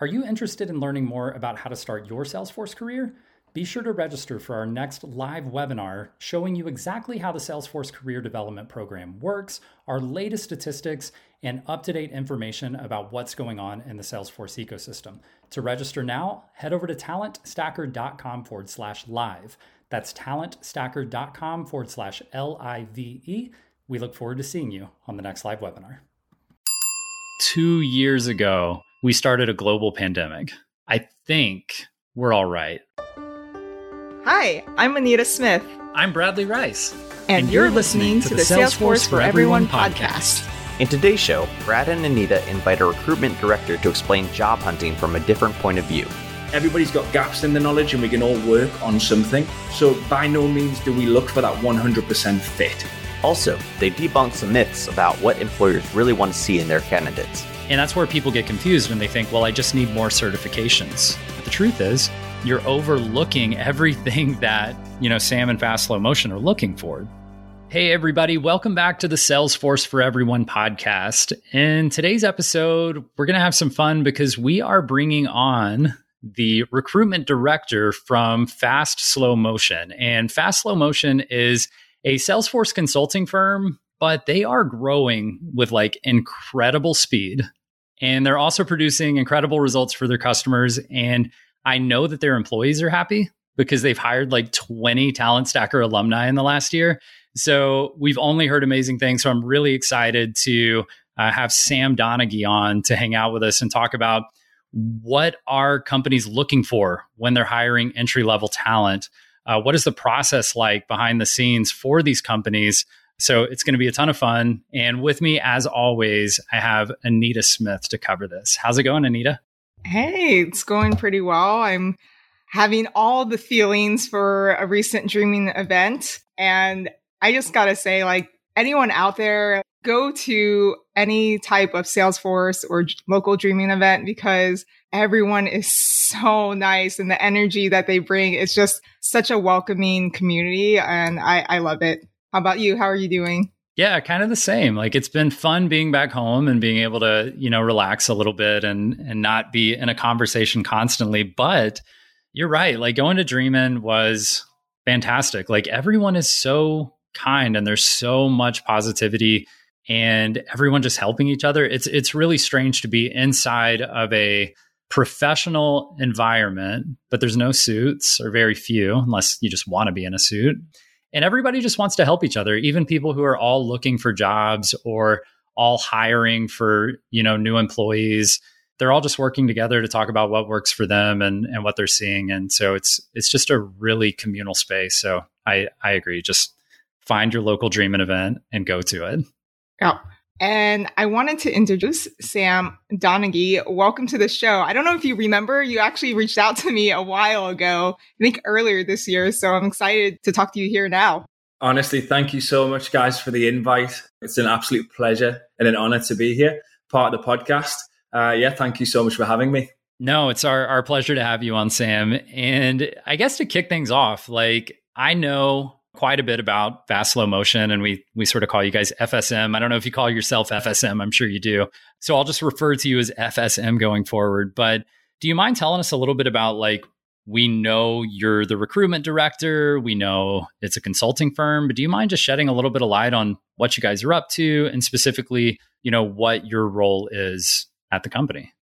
Are you interested in learning more about how to start your Salesforce career? Be sure to register for our next live webinar showing you exactly how the Salesforce Career Development Program works, our latest statistics, and up to date information about what's going on in the Salesforce ecosystem. To register now, head over to talentstacker.com forward slash live. That's talentstacker.com forward slash L I V E. We look forward to seeing you on the next live webinar. Two years ago, we started a global pandemic. I think we're all right. Hi, I'm Anita Smith. I'm Bradley Rice. And, and you're, you're listening, listening to, to the Salesforce, Salesforce for Everyone podcast. In today's show, Brad and Anita invite a recruitment director to explain job hunting from a different point of view. Everybody's got gaps in the knowledge and we can all work on something. So, by no means do we look for that 100% fit. Also, they debunk some myths about what employers really want to see in their candidates. And that's where people get confused when they think, well, I just need more certifications. But the truth is, you're overlooking everything that, you know, Sam and Fast Slow Motion are looking for. Hey, everybody, welcome back to the Salesforce for Everyone podcast. In today's episode, we're going to have some fun because we are bringing on the recruitment director from Fast Slow Motion. And Fast Slow Motion is a Salesforce consulting firm, but they are growing with like incredible speed. And they're also producing incredible results for their customers. And I know that their employees are happy because they've hired like 20 Talent Stacker alumni in the last year. So we've only heard amazing things. So I'm really excited to uh, have Sam Donaghey on to hang out with us and talk about what are companies looking for when they're hiring entry level talent. Uh, what is the process like behind the scenes for these companies? So it's going to be a ton of fun. And with me, as always, I have Anita Smith to cover this. How's it going, Anita? Hey, it's going pretty well. I'm having all the feelings for a recent Dreamin event. And I just got to say, like, anyone out there, go to any type of Salesforce or local Dreamin event because everyone is so nice and the energy that they bring is just such a welcoming community. And I, I love it. How about you? How are you doing? Yeah, kind of the same. Like it's been fun being back home and being able to, you know, relax a little bit and and not be in a conversation constantly. But you're right. Like going to Dreamin was fantastic. Like everyone is so kind and there's so much positivity and everyone just helping each other. It's it's really strange to be inside of a professional environment, but there's no suits or very few unless you just want to be in a suit and everybody just wants to help each other even people who are all looking for jobs or all hiring for you know new employees. They're all just working together to talk about what works for them and and what they're seeing. And so it's it's just a really communal space. So i i agree. Just find your local Dreamin event and go to it. Yeah and I wanted to introduce Sam Donaghey. Welcome to the show. I don't know if you remember, you actually reached out to me a while ago, I think earlier this year. So I'm excited to talk to you here now. Honestly, thank you so much, guys, for the invite. It's an absolute pleasure and an honor to be here, part of the podcast. Uh, yeah, thank you so much for having me. No, it's our, our pleasure to have you on, Sam. And I guess to kick things off, like I know quite a bit about fast slow motion and we we sort of call you guys FSM. I don't know if you call yourself FSM, I'm sure you do. So I'll just refer to you as FSM going forward, but do you mind telling us a little bit about like we know you're the recruitment director, we know it's a consulting firm, but do you mind just shedding a little bit of light on what you guys are up to and specifically, you know, what your role is at the company?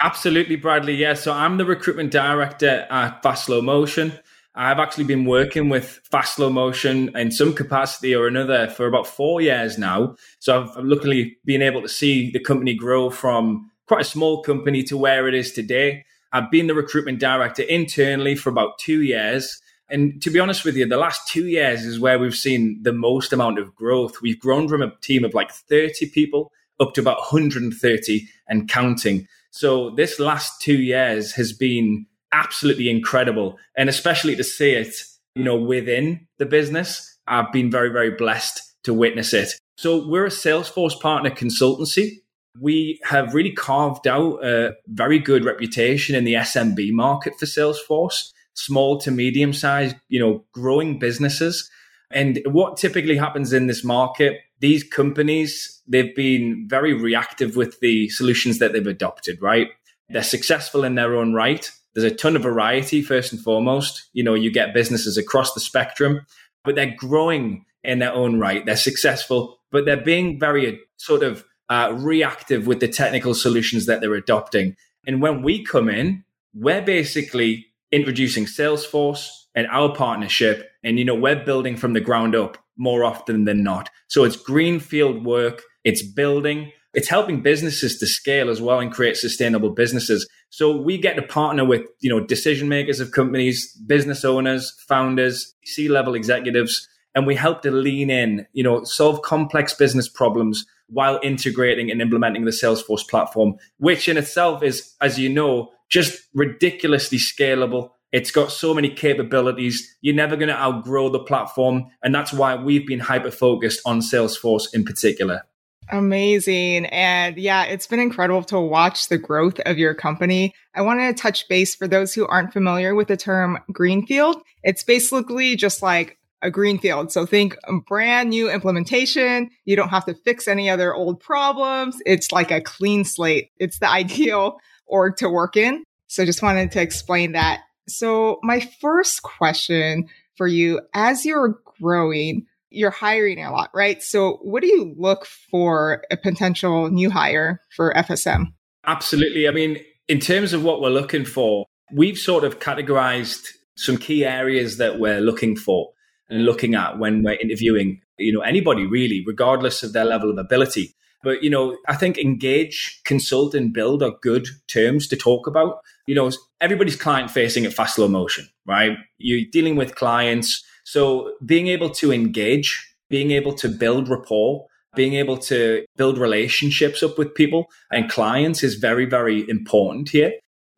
Absolutely, Bradley. Yeah. So I'm the recruitment director at Fast Slow Motion. I've actually been working with fast slow motion in some capacity or another for about four years now. So I've luckily been able to see the company grow from quite a small company to where it is today. I've been the recruitment director internally for about two years. And to be honest with you, the last two years is where we've seen the most amount of growth. We've grown from a team of like 30 people up to about 130 and counting. So this last two years has been absolutely incredible. And especially to see it, you know, within the business, I've been very, very blessed to witness it. So we're a Salesforce partner consultancy. We have really carved out a very good reputation in the SMB market for Salesforce, small to medium sized, you know, growing businesses. And what typically happens in this market, these companies, they've been very reactive with the solutions that they've adopted, right? They're successful in their own right. There's a ton of variety, first and foremost. You know, you get businesses across the spectrum, but they're growing in their own right. They're successful, but they're being very sort of uh, reactive with the technical solutions that they're adopting. And when we come in, we're basically introducing Salesforce and our partnership. And, you know, we're building from the ground up more often than not. So it's greenfield work, it's building, it's helping businesses to scale as well and create sustainable businesses. So we get to partner with, you know, decision makers of companies, business owners, founders, C-level executives, and we help to lean in, you know, solve complex business problems while integrating and implementing the Salesforce platform, which in itself is, as you know, just ridiculously scalable. It's got so many capabilities. You're never going to outgrow the platform. And that's why we've been hyper focused on Salesforce in particular. Amazing. And yeah, it's been incredible to watch the growth of your company. I wanted to touch base for those who aren't familiar with the term greenfield. It's basically just like a greenfield. So think brand new implementation. You don't have to fix any other old problems. It's like a clean slate. It's the ideal org to work in. So just wanted to explain that. So my first question for you, as you're growing, you're hiring a lot, right? So what do you look for a potential new hire for FSM? Absolutely. I mean, in terms of what we're looking for, we've sort of categorized some key areas that we're looking for and looking at when we're interviewing, you know, anybody really, regardless of their level of ability. But, you know, I think engage, consult, and build are good terms to talk about. You know, everybody's client facing at fast slow motion, right? You're dealing with clients. So being able to engage, being able to build rapport, being able to build relationships up with people and clients is very, very important here.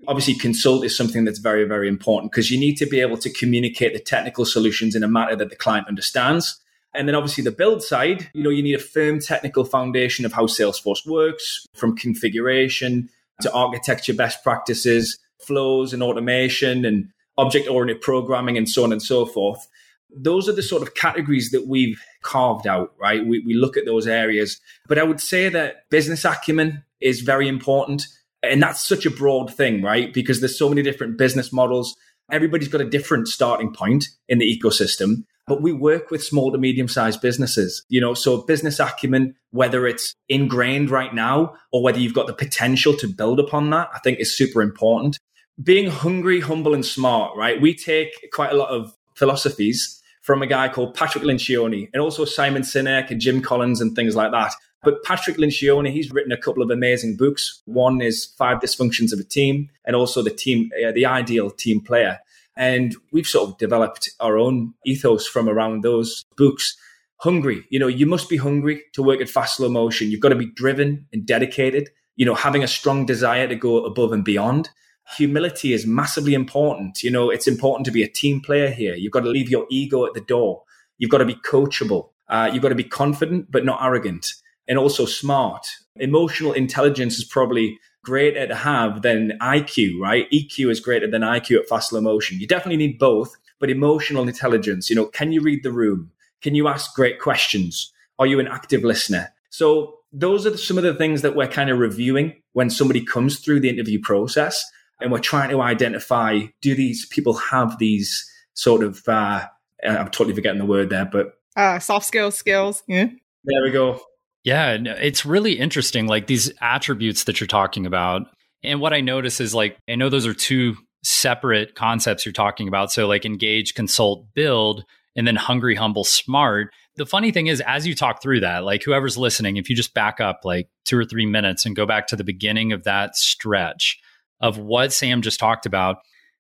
Obviously, consult is something that's very, very important because you need to be able to communicate the technical solutions in a manner that the client understands. And then obviously the build side, you know, you need a firm technical foundation of how Salesforce works from configuration to architecture best practices, flows and automation and object oriented programming and so on and so forth. Those are the sort of categories that we've carved out, right? We, we look at those areas. But I would say that business acumen is very important. And that's such a broad thing, right? Because there's so many different business models. Everybody's got a different starting point in the ecosystem, but we work with small to medium sized businesses, you know, so business acumen, whether it's ingrained right now or whether you've got the potential to build upon that, I think is super important. Being hungry, humble and smart, right? We take quite a lot of philosophies from a guy called Patrick Lencioni and also Simon Sinek and Jim Collins and things like that. But Patrick Lencioni, he's written a couple of amazing books. One is Five Dysfunctions of a Team, and also the team, uh, the ideal team player. And we've sort of developed our own ethos from around those books. Hungry, you know, you must be hungry to work at fast slow motion. You've got to be driven and dedicated. You know, having a strong desire to go above and beyond. Humility is massively important. You know, it's important to be a team player here. You've got to leave your ego at the door. You've got to be coachable. Uh, you've got to be confident, but not arrogant and also smart. Emotional intelligence is probably greater to have than IQ, right? EQ is greater than IQ at fast slow motion. You definitely need both, but emotional intelligence, you know, can you read the room? Can you ask great questions? Are you an active listener? So those are some of the things that we're kind of reviewing when somebody comes through the interview process and we're trying to identify do these people have these sort of uh, I'm totally forgetting the word there, but uh, soft skills skills. Yeah. There we go. Yeah, it's really interesting, like these attributes that you're talking about. And what I notice is like, I know those are two separate concepts you're talking about. So, like, engage, consult, build, and then hungry, humble, smart. The funny thing is, as you talk through that, like, whoever's listening, if you just back up like two or three minutes and go back to the beginning of that stretch of what Sam just talked about,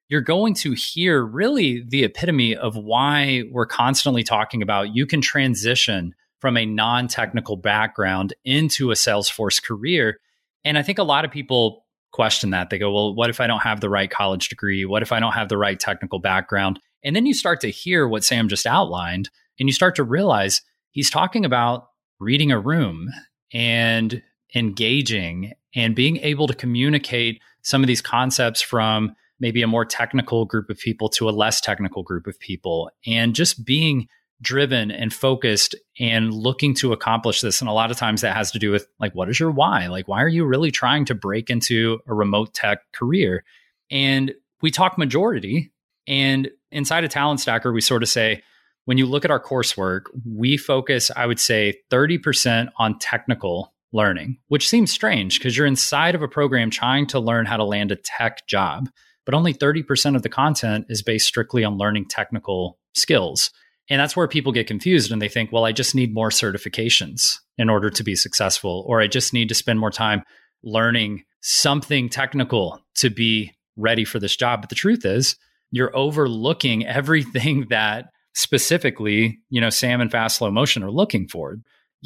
you're going to hear really the epitome of why we're constantly talking about you can transition from a non technical background into a Salesforce career. And I think a lot of people question that. They go, well, what if I don't have the right college degree? What if I don't have the right technical background? And then you start to hear what Sam just outlined, and you start to realize he's talking about reading a room and engaging and being able to communicate some of these concepts from maybe a more technical group of people to a less technical group of people and just being driven and focused and looking to accomplish this. And a lot of times that has to do with like, what is your why? Like, why are you really trying to break into a remote tech career? And we talk majority. And inside of Talent Stacker, we sort of say, when you look at our coursework, we focus, I would say, 30% on technical learning, which seems strange because you're inside of a program trying to learn how to land a tech job, but only 30% of the content is based strictly on learning technical skills. And that's where people get confused and they think, well, I just need more certifications in order to be successful, or I just need to spend more time learning something technical to be ready for this job. But the truth is, you're overlooking everything that specifically, you know, Sam and Fast Slow Motion are looking for.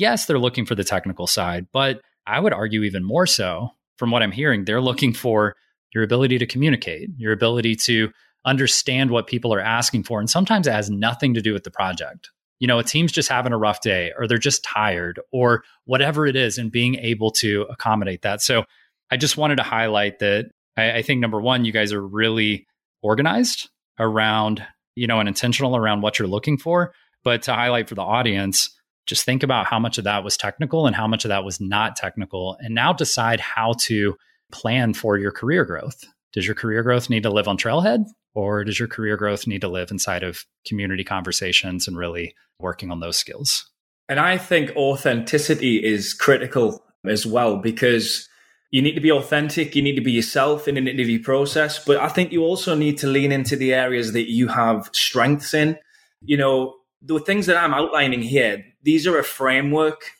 Yes, they're looking for the technical side, but I would argue even more so from what I'm hearing, they're looking for your ability to communicate, your ability to understand what people are asking for. And sometimes it has nothing to do with the project. You know, a team's just having a rough day or they're just tired or whatever it is, and being able to accommodate that. So I just wanted to highlight that I, I think number one, you guys are really organized around, you know, and intentional around what you're looking for. But to highlight for the audience, just think about how much of that was technical and how much of that was not technical. And now decide how to plan for your career growth. Does your career growth need to live on Trailhead? Or does your career growth need to live inside of community conversations and really working on those skills? And I think authenticity is critical as well because you need to be authentic, you need to be yourself in an interview process. But I think you also need to lean into the areas that you have strengths in. You know, the things that I'm outlining here, these are a framework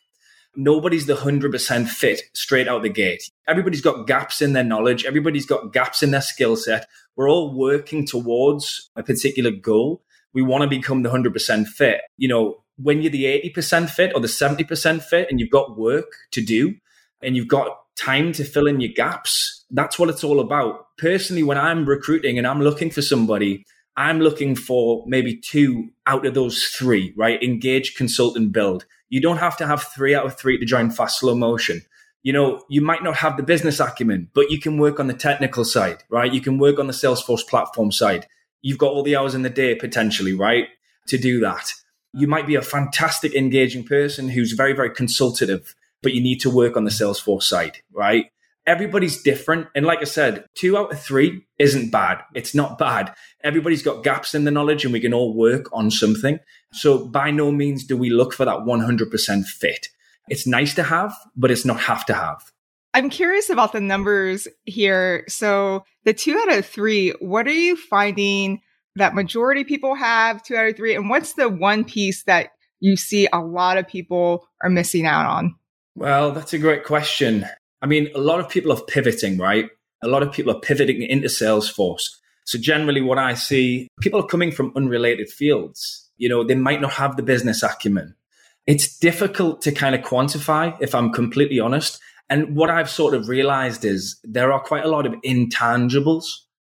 nobody's the 100% fit straight out the gate. Everybody's got gaps in their knowledge, everybody's got gaps in their skill set. We're all working towards a particular goal. We want to become the 100% fit. You know, when you're the 80% fit or the 70% fit and you've got work to do and you've got time to fill in your gaps, that's what it's all about. Personally, when I'm recruiting and I'm looking for somebody, I'm looking for maybe two out of those three, right? Engage, consult, and build. You don't have to have three out of three to join fast slow motion. You know, you might not have the business acumen, but you can work on the technical side, right? You can work on the Salesforce platform side. You've got all the hours in the day potentially, right? To do that. You might be a fantastic engaging person who's very, very consultative, but you need to work on the Salesforce side, right? Everybody's different. And like I said, two out of three isn't bad. It's not bad. Everybody's got gaps in the knowledge and we can all work on something. So by no means do we look for that 100% fit. It's nice to have, but it's not have to have. I'm curious about the numbers here. So the two out of three, what are you finding that majority people have two out of three? And what's the one piece that you see a lot of people are missing out on? Well, that's a great question. I mean, a lot of people are pivoting, right? A lot of people are pivoting into Salesforce. So generally what I see, people are coming from unrelated fields you know, they might not have the business acumen. It's difficult to kind of quantify, if I'm completely honest. And what I've sort of realized is there are quite a lot of intangibles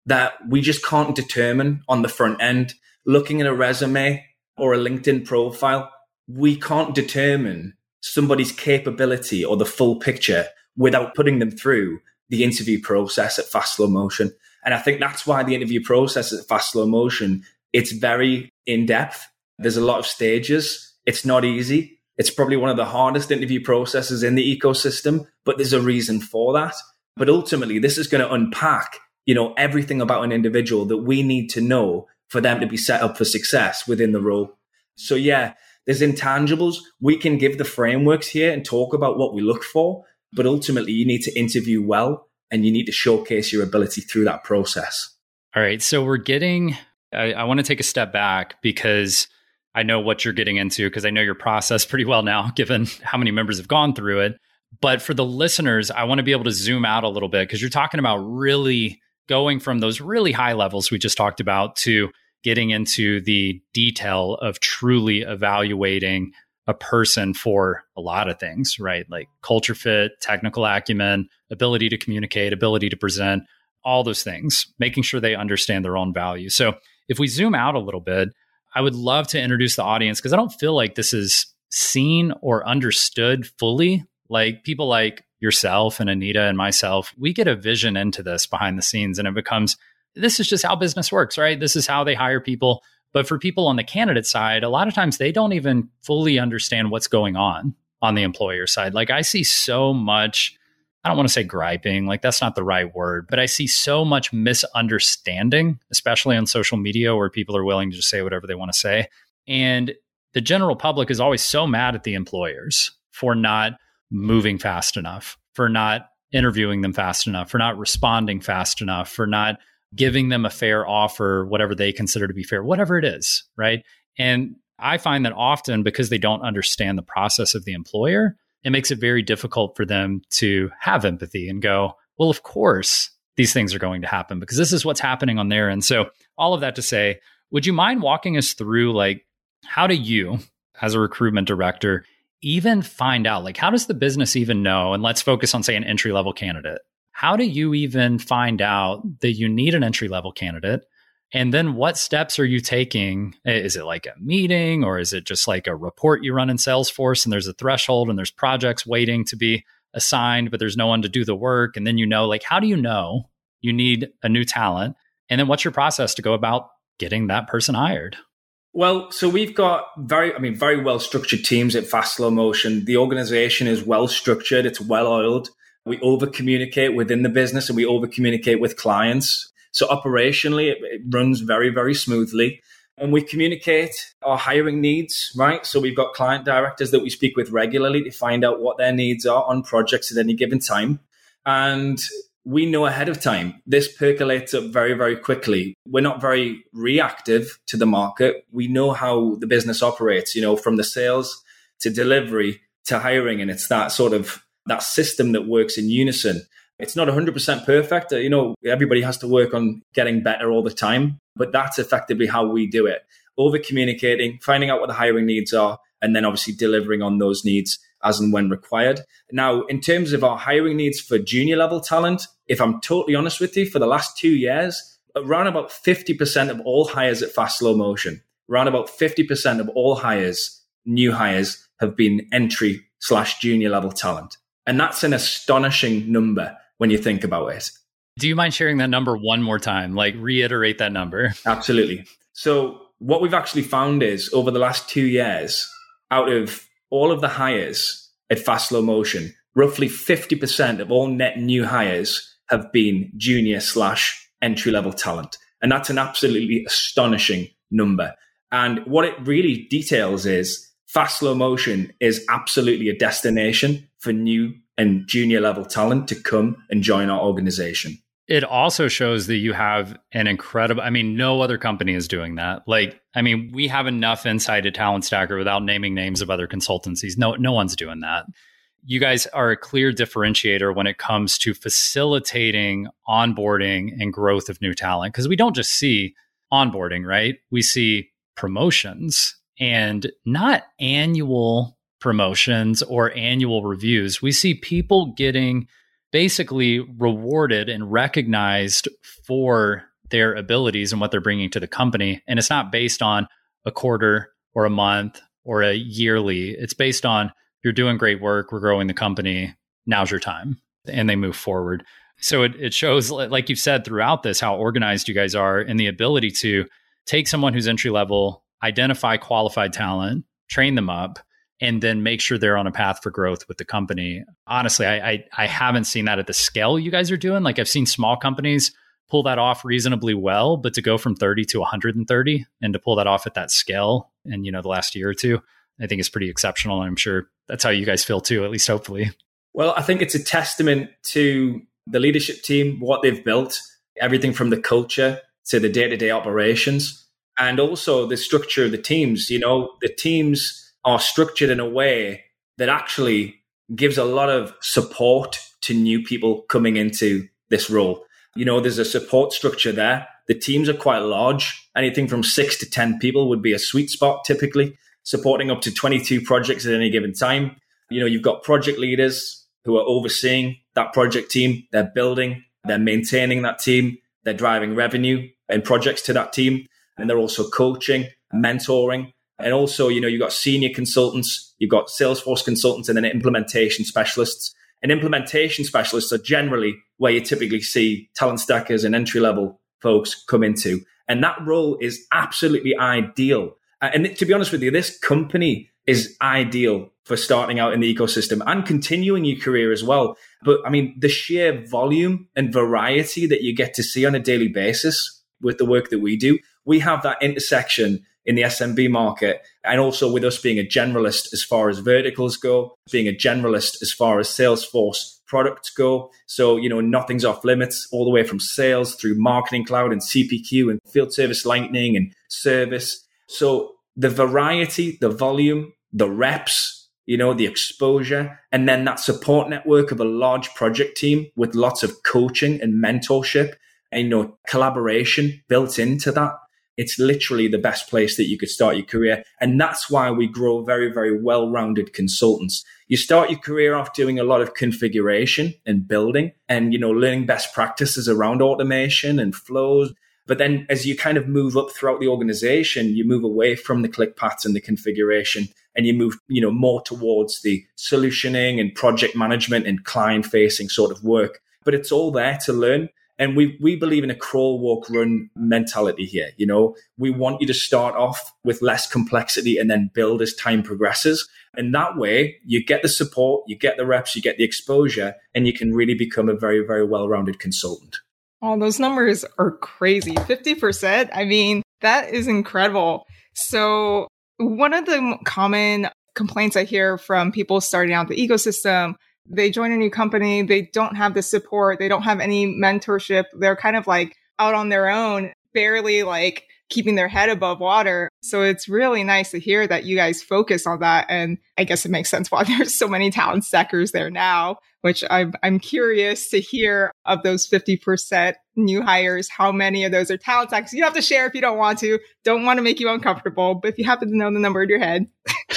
that we just can't determine on the front end. Looking at a resume or a LinkedIn profile, we can't determine somebody's capability or the full picture without putting them through the interview process at fast slow motion. And I think that's why the interview process at fast slow motion, it's very in depth. There's a lot of stages. It's not easy. It's probably one of the hardest interview processes in the ecosystem, but there's a reason for that. But ultimately, this is going to unpack, you know, everything about an individual that we need to know for them to be set up for success within the role. So yeah, there's intangibles. We can give the frameworks here and talk about what we look for, but ultimately you need to interview well and you need to showcase your ability through that process. All right. So we're getting, I, I want to take a step back because I know what you're getting into because I know your process pretty well now, given how many members have gone through it. But for the listeners, I want to be able to zoom out a little bit because you're talking about really going from those really high levels we just talked about to getting into the detail of truly evaluating a person for a lot of things, right? Like culture fit, technical acumen, ability to communicate, ability to present, all those things, making sure they understand their own value. So if we zoom out a little bit, I would love to introduce the audience because I don't feel like this is seen or understood fully. Like people like yourself and Anita and myself, we get a vision into this behind the scenes and it becomes this is just how business works, right? This is how they hire people. But for people on the candidate side, a lot of times they don't even fully understand what's going on on the employer side. Like I see so much, I don't want to say griping, like that's not the right word, but I see so much misunderstanding, especially on social media where people are willing to just say whatever they want to say. And the general public is always so mad at the employers for not moving fast enough, for not interviewing them fast enough, for not responding fast enough, for not giving them a fair offer, whatever they consider to be fair, whatever it is, right? And I find that often because they don't understand the process of the employer, it makes it very difficult for them to have empathy and go, well, of course, these things are going to happen because this is what's happening on there. And so, all of that to say, would you mind walking us through like how do you, as a recruitment director, even find out? Like, how does the business even know? And let's focus on, say, an entry level candidate how do you even find out that you need an entry level candidate? And then what steps are you taking? Is it like a meeting or is it just like a report you run in Salesforce and there's a threshold and there's projects waiting to be assigned, but there's no one to do the work? And then you know, like, how do you know you need a new talent? And then what's your process to go about getting that person hired? Well, so we've got very, I mean, very well structured teams at Fast Slow Motion. The organization is well structured, it's well oiled. We over communicate within the business and we over communicate with clients. So operationally, it, it runs very, very smoothly. And we communicate our hiring needs, right? So we've got client directors that we speak with regularly to find out what their needs are on projects at any given time. And we know ahead of time. This percolates up very, very quickly. We're not very reactive to the market. We know how the business operates, you know, from the sales to delivery to hiring. And it's that sort of that system that works in unison. It's not 100% perfect. You know, everybody has to work on getting better all the time, but that's effectively how we do it. Over communicating, finding out what the hiring needs are, and then obviously delivering on those needs as and when required. Now, in terms of our hiring needs for junior level talent, if I'm totally honest with you, for the last two years, around about 50% of all hires at Fast Slow Motion, around about 50% of all hires, new hires, have been entry slash junior level talent. And that's an astonishing number when you think about it. Do you mind sharing that number one more time? Like reiterate that number. Absolutely. So, what we've actually found is over the last two years, out of all of the hires at Fast Slow Motion, roughly 50% of all net new hires have been junior slash entry level talent. And that's an absolutely astonishing number. And what it really details is Fast Slow Motion is absolutely a destination for new and junior level talent to come and join our organization. It also shows that you have an incredible, I mean, no other company is doing that. Like, I mean, we have enough inside at Talent Stacker without naming names of other consultancies. No, no one's doing that. You guys are a clear differentiator when it comes to facilitating onboarding and growth of new talent. Because we don't just see onboarding, right? We see promotions and not annual promotions or annual reviews, we see people getting basically rewarded and recognized for their abilities and what they're bringing to the company. And it's not based on a quarter or a month or a yearly. It's based on you're doing great work, we're growing the company, now's your time. And they move forward. So it, it shows, like you've said throughout this, how organized you guys are and the ability to take someone who's entry level, identify qualified talent, train them up, and then make sure they're on a path for growth with the company. Honestly, I, I, I haven't seen that at the scale you guys are doing. Like I've seen small companies pull that off reasonably well, but to go from 30 to 130 and to pull that off at that scale and you know, the last year or two, I think is pretty exceptional. And I'm sure that's how you guys feel too, at least hopefully. Well, I think it's a testament to the leadership team, what they've built, everything from the culture to the day to day operations, and also the structure of the teams. You know, the teams are structured in a way that actually gives a lot of support to new people coming into this role. You know, there's a support structure there. The teams are quite large. Anything from six to 10 people would be a sweet spot typically, supporting up to 22 projects at any given time. You know, you've got project leaders who are overseeing that project team. They're building, they're maintaining that team, they're driving revenue and projects to that team. And they're also coaching, mentoring, and also, you know, you've got senior consultants, you've got Salesforce consultants, and then implementation specialists. And implementation specialists are generally where you typically see talent stackers and entry level folks come into. And that role is absolutely ideal. And to be honest with you, this company is ideal for starting out in the ecosystem and continuing your career as well. But I mean, the sheer volume and variety that you get to see on a daily basis with the work that we do, we have that intersection in the SMB market. And also with us being a generalist as far as verticals go, being a generalist as far as Salesforce products go. So, you know, nothing's off limits all the way from sales through marketing cloud and CPQ and field service lightning and service. So the variety, the volume, the reps, you know, the exposure, and then that support network of a large project team with lots of coaching and mentorship and, you know, collaboration built into that. It's literally the best place that you could start your career. And that's why we grow very, very well rounded consultants. You start your career off doing a lot of configuration and building and, you know, learning best practices around automation and flows but then as you kind of move up throughout the organization, you move away from the click paths and the configuration and you move, you know, more towards the solutioning and project management and client facing sort of work. But it's all there to learn. And we, we believe in a crawl, walk, run mentality here. You know, we want you to start off with less complexity and then build as time progresses. And that way you get the support, you get the reps, you get the exposure, and you can really become a very, very well rounded consultant. Oh, those numbers are crazy. 50%. I mean, that is incredible. So, one of the common complaints I hear from people starting out the ecosystem, they join a new company, they don't have the support, they don't have any mentorship. They're kind of like out on their own, barely like keeping their head above water. So it's really nice to hear that you guys focus on that. And I guess it makes sense why there's so many talent stackers there now, which I'm, I'm curious to hear of those 50% new hires, how many of those are talent stackers. You don't have to share if you don't want to, don't want to make you uncomfortable, but if you happen to know the number in your head.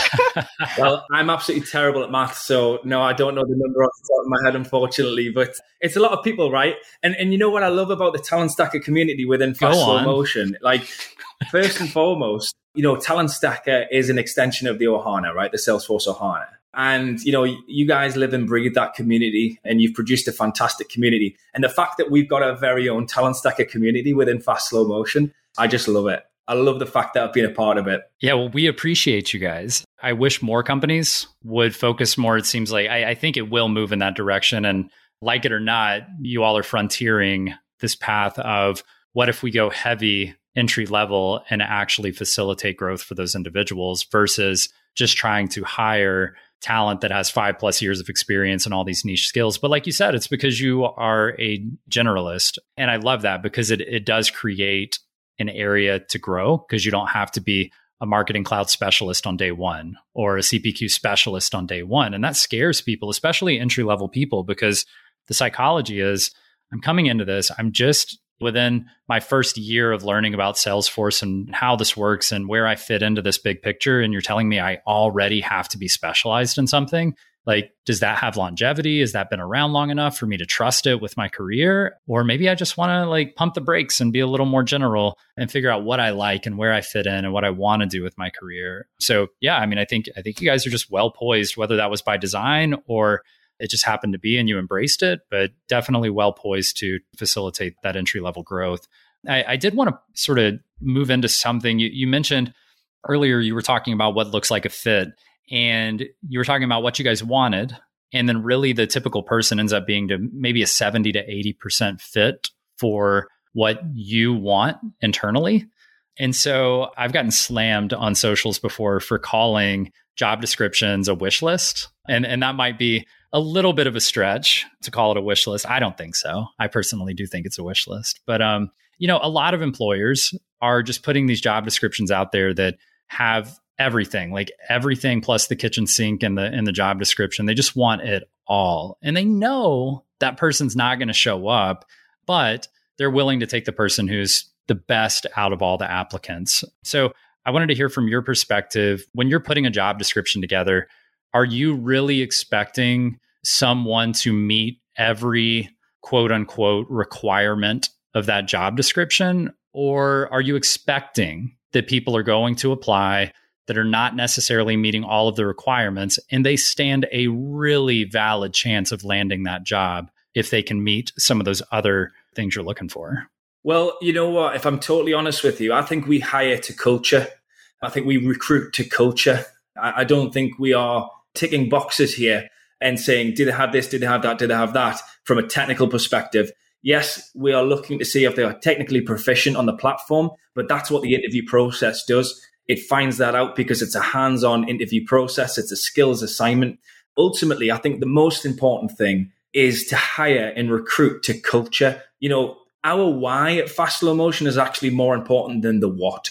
well, I'm absolutely terrible at math, so no, I don't know the number off the top of my head, unfortunately. But it's a lot of people, right? And and you know what I love about the talent stacker community within Fast Slow Motion? Like, first and foremost, you know, talent stacker is an extension of the Ohana, right? The Salesforce Ohana. And you know, you guys live and breathe that community, and you've produced a fantastic community. And the fact that we've got our very own talent stacker community within Fast Slow Motion, I just love it. I love the fact that I've been a part of it. Yeah, well, we appreciate you guys. I wish more companies would focus more. It seems like I, I, think it will move in that direction. And like it or not, you all are frontiering this path of what if we go heavy entry level and actually facilitate growth for those individuals versus just trying to hire talent that has five plus years of experience and all these niche skills. But like you said, it's because you are a generalist. And I love that because it, it does create an area to grow because you don't have to be a marketing cloud specialist on day one or a CPQ specialist on day one. And that scares people, especially entry level people, because the psychology is I'm coming into this, I'm just within my first year of learning about Salesforce and how this works and where I fit into this big picture. And you're telling me I already have to be specialized in something. Like, does that have longevity? Has that been around long enough for me to trust it with my career? Or maybe I just want to like pump the brakes and be a little more general and figure out what I like and where I fit in and what I want to do with my career. So yeah, I mean, I think I think you guys are just well poised, whether that was by design or it just happened to be and you embraced it, but definitely well poised to facilitate that entry level growth. I, I did want to sort of move into something you, you mentioned earlier. You were talking about what looks like a fit and you were talking about what you guys wanted and then really the typical person ends up being to maybe a 70 to 80% fit for what you want internally and so i've gotten slammed on socials before for calling job descriptions a wish list and and that might be a little bit of a stretch to call it a wish list i don't think so i personally do think it's a wish list but um you know a lot of employers are just putting these job descriptions out there that have everything, like everything plus the kitchen sink and the in the job description. They just want it all. And they know that person's not going to show up, but they're willing to take the person who's the best out of all the applicants. So, I wanted to hear from your perspective when you're putting a job description together, are you really expecting someone to meet every quote unquote requirement of that job description or are you expecting that people are going to apply that are not necessarily meeting all of the requirements, and they stand a really valid chance of landing that job if they can meet some of those other things you're looking for. Well, you know what? If I'm totally honest with you, I think we hire to culture. I think we recruit to culture. I, I don't think we are ticking boxes here and saying, did they have this? Did they have that? Did they have that? From a technical perspective. Yes, we are looking to see if they are technically proficient on the platform, but that's what the interview process does. It finds that out because it's a hands on interview process, it's a skills assignment. Ultimately, I think the most important thing is to hire and recruit to culture. You know, our why at Fast Slow Motion is actually more important than the what.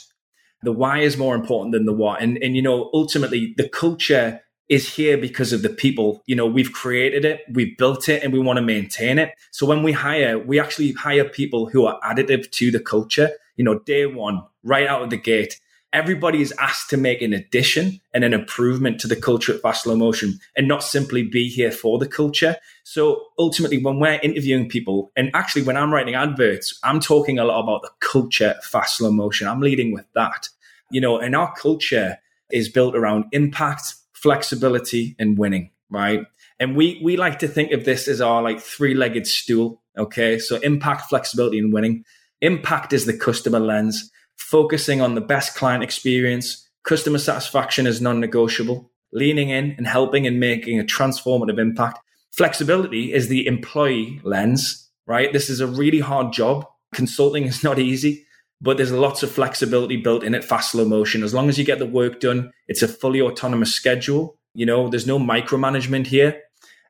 The why is more important than the what. And, and you know, ultimately, the culture is here because of the people. You know, we've created it, we've built it, and we want to maintain it. So when we hire, we actually hire people who are additive to the culture. You know, day one, right out of the gate, everybody is asked to make an addition and an improvement to the culture at Fast Slow Motion and not simply be here for the culture. So ultimately, when we're interviewing people, and actually when I'm writing adverts, I'm talking a lot about the culture Fast Slow Motion. I'm leading with that. You know, and our culture is built around impact, flexibility, and winning, right? And we we like to think of this as our like three-legged stool. Okay. So impact, flexibility, and winning. Impact is the customer lens focusing on the best client experience. Customer satisfaction is non negotiable. Leaning in and helping and making a transformative impact. Flexibility is the employee lens, right? This is a really hard job. Consulting is not easy, but there's lots of flexibility built in at fast slow motion. As long as you get the work done, it's a fully autonomous schedule. You know, there's no micromanagement here.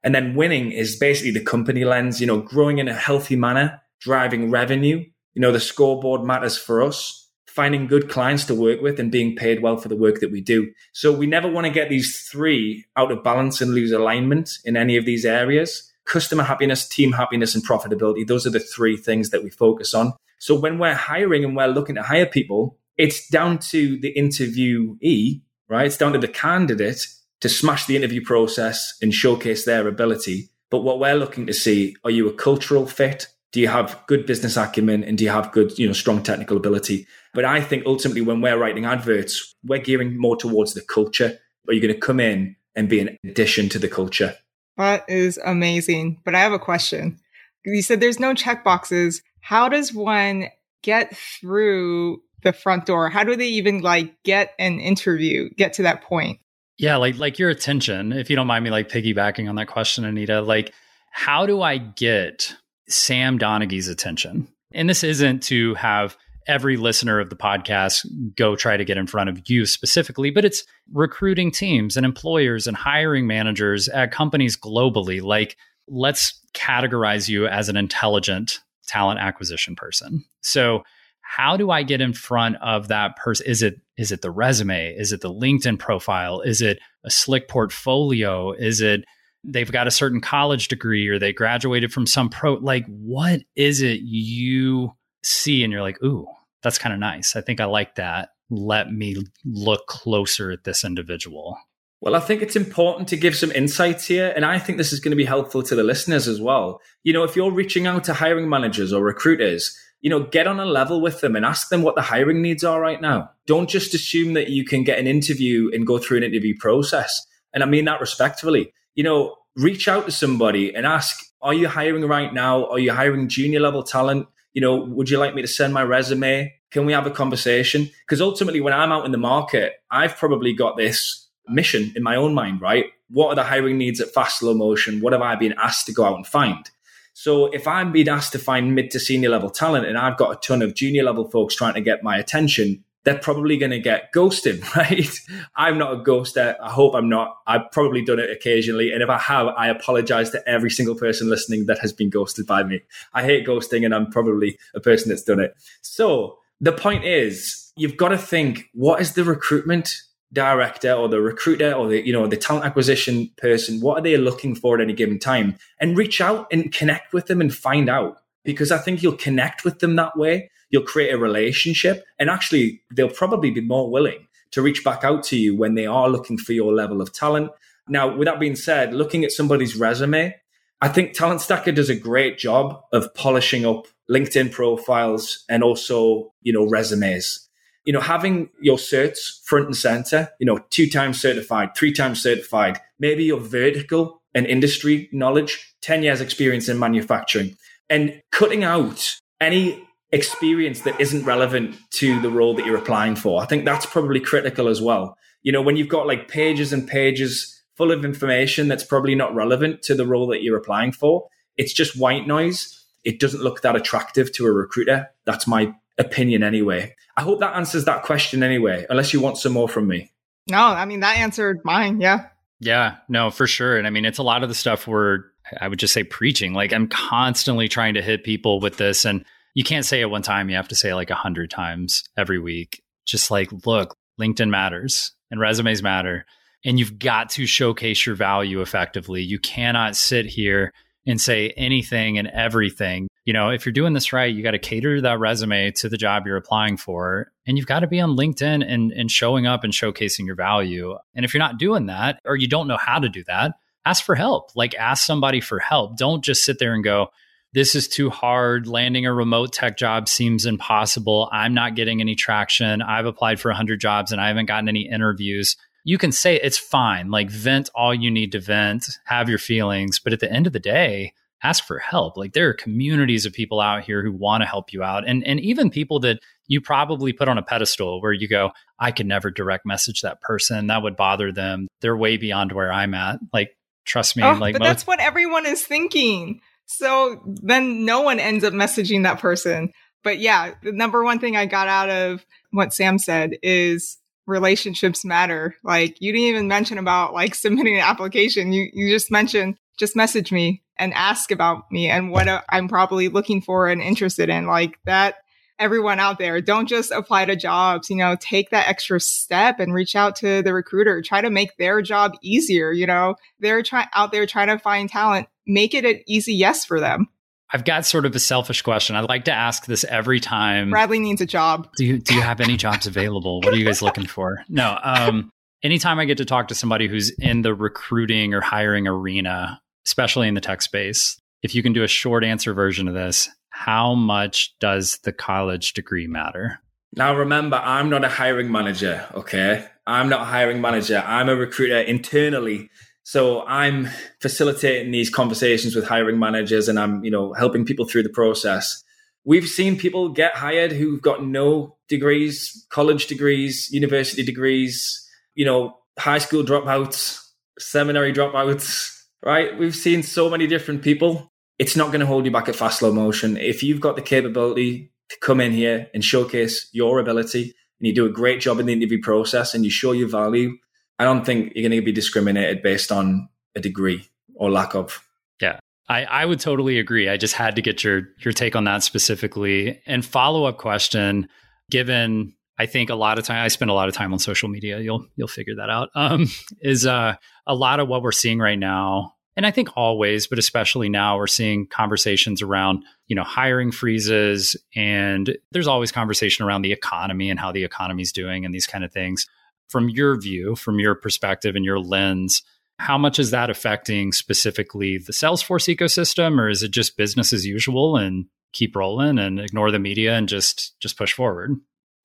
And then winning is basically the company lens, you know, growing in a healthy manner, driving revenue. You know, the scoreboard matters for us finding good clients to work with and being paid well for the work that we do. So we never want to get these three out of balance and lose alignment in any of these areas. Customer happiness, team happiness, and profitability. Those are the three things that we focus on. So when we're hiring and we're looking to hire people, it's down to the interviewee, right? It's down to the candidate to smash the interview process and showcase their ability. But what we're looking to see, are you a cultural fit? Do you have good business acumen and do you have good, you know, strong technical ability? But I think ultimately when we're writing adverts, we're gearing more towards the culture. Are you going to come in and be an addition to the culture? That is amazing. But I have a question. You said there's no check boxes. How does one get through the front door? How do they even like get an interview, get to that point? Yeah, like like your attention, if you don't mind me like piggybacking on that question, Anita, like how do I get Sam Donaghey's attention. And this isn't to have every listener of the podcast go try to get in front of you specifically, but it's recruiting teams and employers and hiring managers at companies globally. Like, let's categorize you as an intelligent talent acquisition person. So, how do I get in front of that person? Is it is it the resume? Is it the LinkedIn profile? Is it a slick portfolio? Is it they've got a certain college degree or they graduated from some pro like what is it you see and you're like ooh that's kind of nice i think i like that let me look closer at this individual well, I think it's important to give some insights here. And I think this is going to be helpful to the listeners as well. You know, if you're reaching out to hiring managers or recruiters, you know, get on a level with them and ask them what the hiring needs are right now. Don't just assume that you can get an interview and go through an interview process. And I mean that respectfully you know, reach out to somebody and ask, are you hiring right now? Are you hiring junior level talent? You know, would you like me to send my resume? Can we have a conversation? Because ultimately, when I'm out in the market, I've probably got this mission in my own mind, right? What are the hiring needs at fast slow motion? What have I been asked to go out and find? So if I'm being asked to find mid to senior level talent and I've got a ton of junior level folks trying to get my attention, they're probably going to get ghosted, right? I'm not a ghoster. I hope I'm not. I've probably done it occasionally. And if I have, I apologize to every single person listening that has been ghosted by me. I hate ghosting and I'm probably a person that's done it. So the point is, you've got to think what is the recruitment director or the recruiter or the you know the talent acquisition person what are they looking for at any given time and reach out and connect with them and find out because i think you'll connect with them that way you'll create a relationship and actually they'll probably be more willing to reach back out to you when they are looking for your level of talent. Now, with that being said, looking at somebody's resume, I think Talent Stacker does a great job of polishing up LinkedIn profiles and also, you know, resumes. You know, having your certs front and center, you know, two times certified, three times certified, maybe your vertical and industry knowledge, 10 years experience in manufacturing, and cutting out any experience that isn't relevant to the role that you're applying for. I think that's probably critical as well. You know, when you've got like pages and pages full of information that's probably not relevant to the role that you're applying for, it's just white noise. It doesn't look that attractive to a recruiter. That's my opinion anyway. I hope that answers that question anyway, unless you want some more from me. No, I mean, that answered mine. Yeah. Yeah, no, for sure. And I mean, it's a lot of the stuff we're, I would just say preaching. Like I'm constantly trying to hit people with this. And you can't say it one time. You have to say it like a hundred times every week. Just like, look, LinkedIn matters and resumes matter. And you've got to showcase your value effectively. You cannot sit here and say anything and everything. You know, if you're doing this right, you got to cater that resume to the job you're applying for. And you've got to be on LinkedIn and, and showing up and showcasing your value. And if you're not doing that or you don't know how to do that, ask for help. Like ask somebody for help. Don't just sit there and go, this is too hard. Landing a remote tech job seems impossible. I'm not getting any traction. I've applied for 100 jobs and I haven't gotten any interviews you can say it's fine, like vent all you need to vent, have your feelings, but at the end of the day, ask for help. Like there are communities of people out here who want to help you out and and even people that you probably put on a pedestal where you go, I could never direct message that person. That would bother them. They're way beyond where I'm at. Like trust me, oh, like but most- that's what everyone is thinking. So then no one ends up messaging that person. But yeah, the number one thing I got out of what Sam said is relationships matter. Like you didn't even mention about like submitting an application. You you just mentioned just message me and ask about me and what uh, I'm probably looking for and interested in. Like that everyone out there, don't just apply to jobs, you know, take that extra step and reach out to the recruiter. Try to make their job easier, you know. They're trying out there trying to find talent. Make it an easy yes for them. I've got sort of a selfish question. I like to ask this every time. Bradley needs a job. Do you do you have any jobs available? What are you guys looking for? No. Um, anytime I get to talk to somebody who's in the recruiting or hiring arena, especially in the tech space, if you can do a short answer version of this, how much does the college degree matter? Now remember, I'm not a hiring manager, okay? I'm not a hiring manager. I'm a recruiter internally so I'm facilitating these conversations with hiring managers and I'm, you know, helping people through the process. We've seen people get hired who've got no degrees, college degrees, university degrees, you know, high school dropouts, seminary dropouts, right? We've seen so many different people. It's not going to hold you back at fast slow motion. If you've got the capability to come in here and showcase your ability and you do a great job in the interview process and you show your value, I don't think you're going to be discriminated based on a degree or lack of. Yeah. I, I would totally agree. I just had to get your your take on that specifically. And follow up question, given I think a lot of time I spend a lot of time on social media. You'll you'll figure that out. Um, is uh, a lot of what we're seeing right now, and I think always, but especially now, we're seeing conversations around you know hiring freezes, and there's always conversation around the economy and how the economy's doing and these kind of things from your view, from your perspective and your lens, how much is that affecting specifically the Salesforce ecosystem, or is it just business as usual and keep rolling and ignore the media and just just push forward?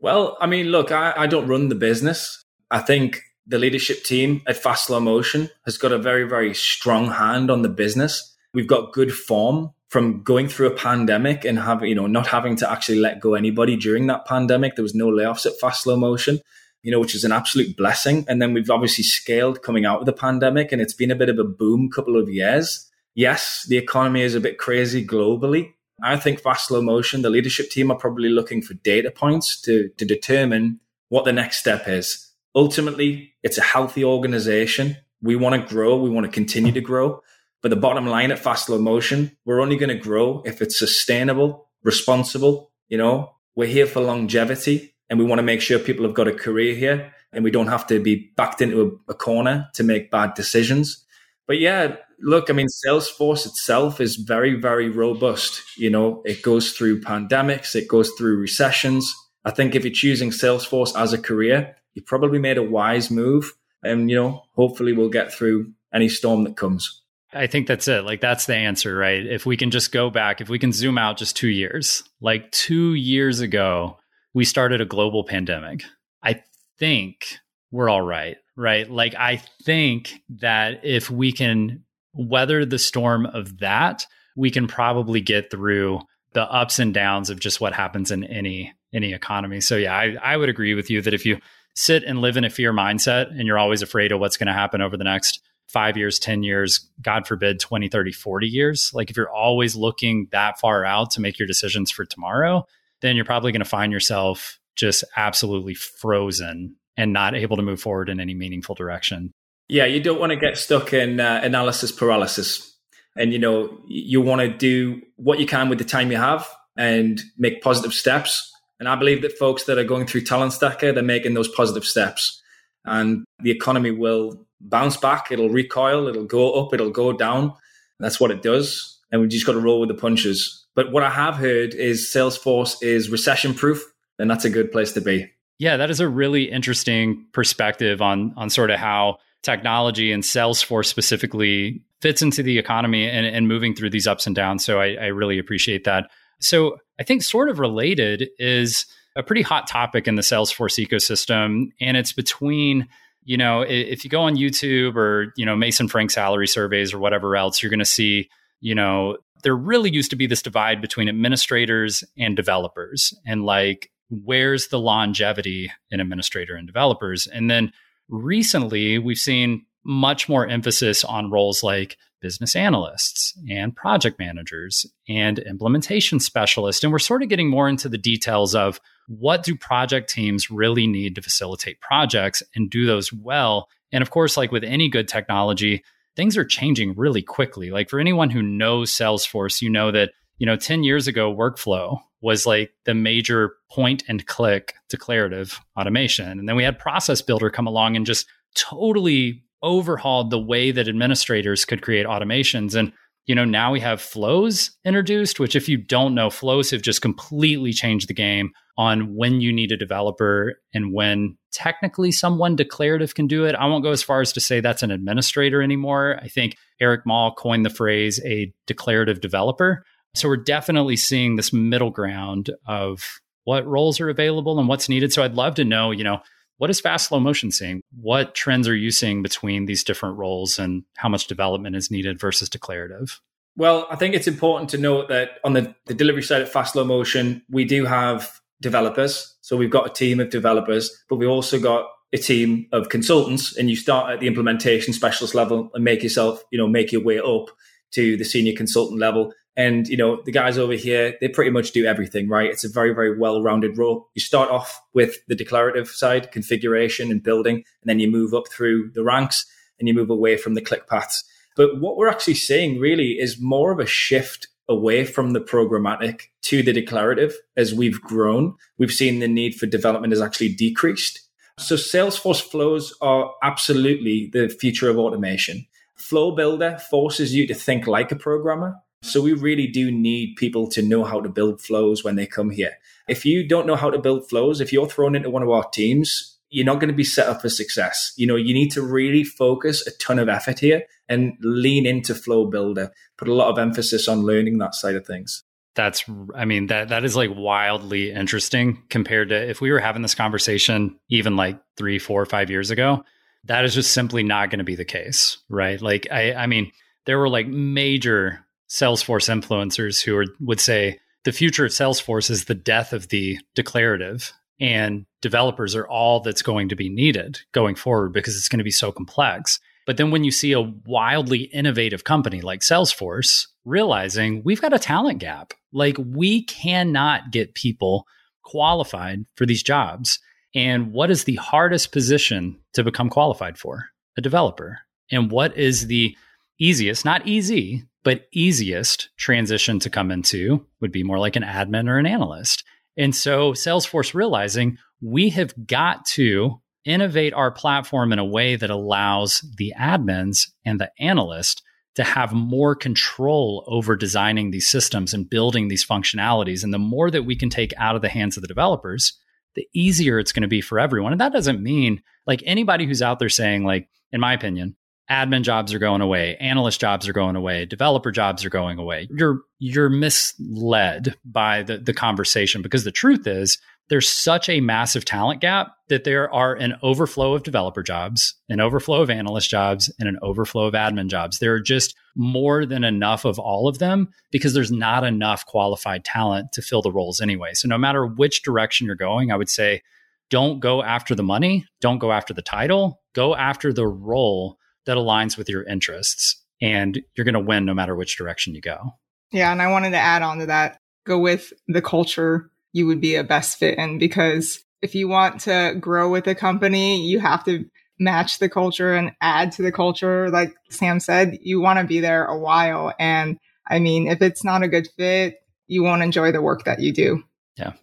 Well, I mean, look, I, I don't run the business. I think the leadership team at Fast Slow Motion has got a very, very strong hand on the business. We've got good form from going through a pandemic and having, you know, not having to actually let go anybody during that pandemic. There was no layoffs at Fast Slow Motion you know, which is an absolute blessing. And then we've obviously scaled coming out of the pandemic and it's been a bit of a boom couple of years. Yes, the economy is a bit crazy globally. I think fast slow motion, the leadership team are probably looking for data points to, to determine what the next step is. Ultimately, it's a healthy organization. We want to grow. We want to continue to grow. But the bottom line at fast motion, we're only going to grow if it's sustainable, responsible. You know, we're here for longevity and we want to make sure people have got a career here and we don't have to be backed into a, a corner to make bad decisions. But yeah, look, I mean, Salesforce itself is very, very robust. You know, it goes through pandemics, it goes through recessions. I think if you're choosing Salesforce as a career, you probably made a wise move. And, you know, hopefully we'll get through any storm that comes. I think that's it. Like, that's the answer, right? If we can just go back, if we can zoom out just two years, like two years ago, we started a global pandemic. I think we're all right, right? Like, I think that if we can weather the storm of that, we can probably get through the ups and downs of just what happens in any any economy. So yeah, I, I would agree with you that if you sit and live in a fear mindset and you're always afraid of what's going to happen over the next five years, 10 years, God forbid, 20, 30, 40 years, like if you're always looking that far out to make your decisions for tomorrow, then you're probably going to find yourself just absolutely frozen and not able to move forward in any meaningful direction. Yeah, you don't want to get stuck in uh, analysis paralysis. And, you know, you want to do what you can with the time you have and make positive steps. And I believe that folks that are going through Talent Stacker, they're making those positive steps. And the economy will bounce back, it'll recoil, it'll go up, it'll go down. That's what it does. And we just got to roll with the punches. But what I have heard is Salesforce is recession proof, and that's a good place to be. Yeah, that is a really interesting perspective on on sort of how technology and Salesforce specifically fits into the economy and, and moving through these ups and downs. So I, I really appreciate that. So I think sort of related is a pretty hot topic in the Salesforce ecosystem, and it's between you know if you go on YouTube or you know Mason Frank salary surveys or whatever else, you're going to see you know there really used to be this divide between administrators and developers, and like where's the longevity in administrator and developers, and then recently we've seen much more emphasis on roles like business analysts and project managers and implementation specialists. And we're sort of getting more into the details of what do project teams really need to facilitate projects and do those well. And of course, like with any good technology, things are changing really quickly. Like for anyone who knows Salesforce, you know that, you know, 10 years ago, workflow was like the major point and click declarative automation. And then we had Process Builder come along and just totally overhauled the way that administrators could create automations. And, you know, now we have flows introduced, which, if you don't know, flows have just completely changed the game on when you need a developer and when technically someone declarative can do it. I won't go as far as to say that's an administrator anymore. I think Eric Moll coined the phrase a declarative developer. So we're definitely seeing this middle ground of what roles are available and what's needed. So I'd love to know, you know, what is fast slow motion seeing? What trends are you seeing between these different roles and how much development is needed versus declarative? Well, I think it's important to note that on the, the delivery side of fast slow motion, we do have developers. So we've got a team of developers, but we also got a team of consultants and you start at the implementation specialist level and make yourself, you know, make your way up to the senior consultant level. And, you know, the guys over here, they pretty much do everything, right? It's a very, very well rounded role. You start off with the declarative side, configuration and building, and then you move up through the ranks and you move away from the click paths. But what we're actually seeing really is more of a shift away from the programmatic to the declarative as we've grown. We've seen the need for development has actually decreased. So Salesforce flows are absolutely the future of automation. Flow Builder forces you to think like a programmer so we really do need people to know how to build flows when they come here. If you don't know how to build flows, if you're thrown into one of our teams, you're not going to be set up for success. You know, you need to really focus a ton of effort here and lean into Flow Builder. Put a lot of emphasis on learning that side of things. That's I mean that that is like wildly interesting compared to if we were having this conversation even like three, four, five years ago. That is just simply not going to be the case, right? Like I I mean, there were like major Salesforce influencers who are, would say the future of Salesforce is the death of the declarative, and developers are all that's going to be needed going forward because it's going to be so complex. But then when you see a wildly innovative company like Salesforce realizing we've got a talent gap, like we cannot get people qualified for these jobs. And what is the hardest position to become qualified for? A developer. And what is the easiest, not easy, but easiest transition to come into would be more like an admin or an analyst. And so Salesforce realizing we have got to innovate our platform in a way that allows the admins and the analyst to have more control over designing these systems and building these functionalities. And the more that we can take out of the hands of the developers, the easier it's going to be for everyone. And that doesn't mean like anybody who's out there saying, like, in my opinion, admin jobs are going away, analyst jobs are going away, developer jobs are going away. You're you're misled by the the conversation because the truth is there's such a massive talent gap that there are an overflow of developer jobs, an overflow of analyst jobs, and an overflow of admin jobs. There are just more than enough of all of them because there's not enough qualified talent to fill the roles anyway. So no matter which direction you're going, I would say don't go after the money, don't go after the title, go after the role that aligns with your interests. And you're going to win no matter which direction you go. Yeah. And I wanted to add on to that go with the culture you would be a best fit in because if you want to grow with a company, you have to match the culture and add to the culture. Like Sam said, you want to be there a while. And I mean, if it's not a good fit, you won't enjoy the work that you do. Yeah.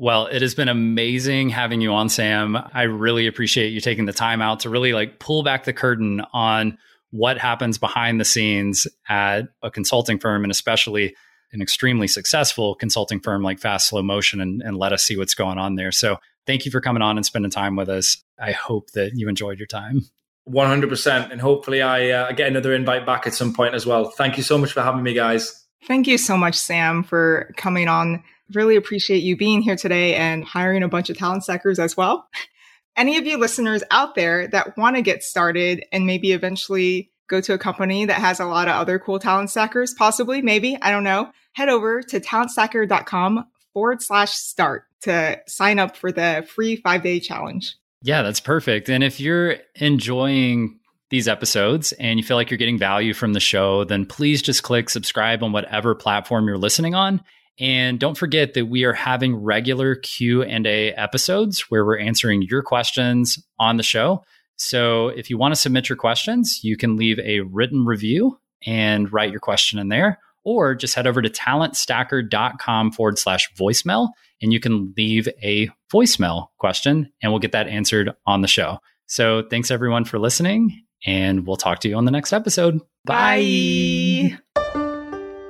Well, it has been amazing having you on, Sam. I really appreciate you taking the time out to really like pull back the curtain on what happens behind the scenes at a consulting firm and especially an extremely successful consulting firm like Fast Slow Motion and, and let us see what's going on there. So thank you for coming on and spending time with us. I hope that you enjoyed your time. 100%. And hopefully I uh, get another invite back at some point as well. Thank you so much for having me, guys. Thank you so much, Sam, for coming on. Really appreciate you being here today and hiring a bunch of talent stackers as well. Any of you listeners out there that want to get started and maybe eventually go to a company that has a lot of other cool talent stackers, possibly, maybe, I don't know, head over to talentstacker.com forward slash start to sign up for the free five day challenge. Yeah, that's perfect. And if you're enjoying these episodes and you feel like you're getting value from the show, then please just click subscribe on whatever platform you're listening on. And don't forget that we are having regular Q&A episodes where we're answering your questions on the show. So if you want to submit your questions, you can leave a written review and write your question in there or just head over to talentstacker.com forward slash voicemail and you can leave a voicemail question and we'll get that answered on the show. So thanks everyone for listening and we'll talk to you on the next episode. Bye.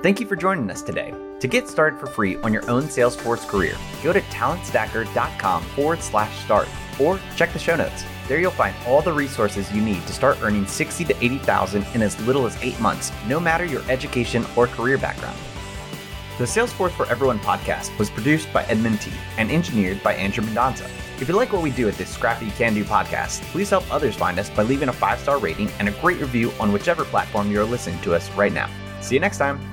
Thank you for joining us today. To get started for free on your own Salesforce career, go to talentstacker.com forward slash start or check the show notes. There you'll find all the resources you need to start earning 60 to 80,000 in as little as 8 months, no matter your education or career background. The Salesforce for Everyone podcast was produced by Edmund T and engineered by Andrew Mendonza. If you like what we do at this scrappy can do podcast, please help others find us by leaving a five star rating and a great review on whichever platform you're listening to us right now. See you next time.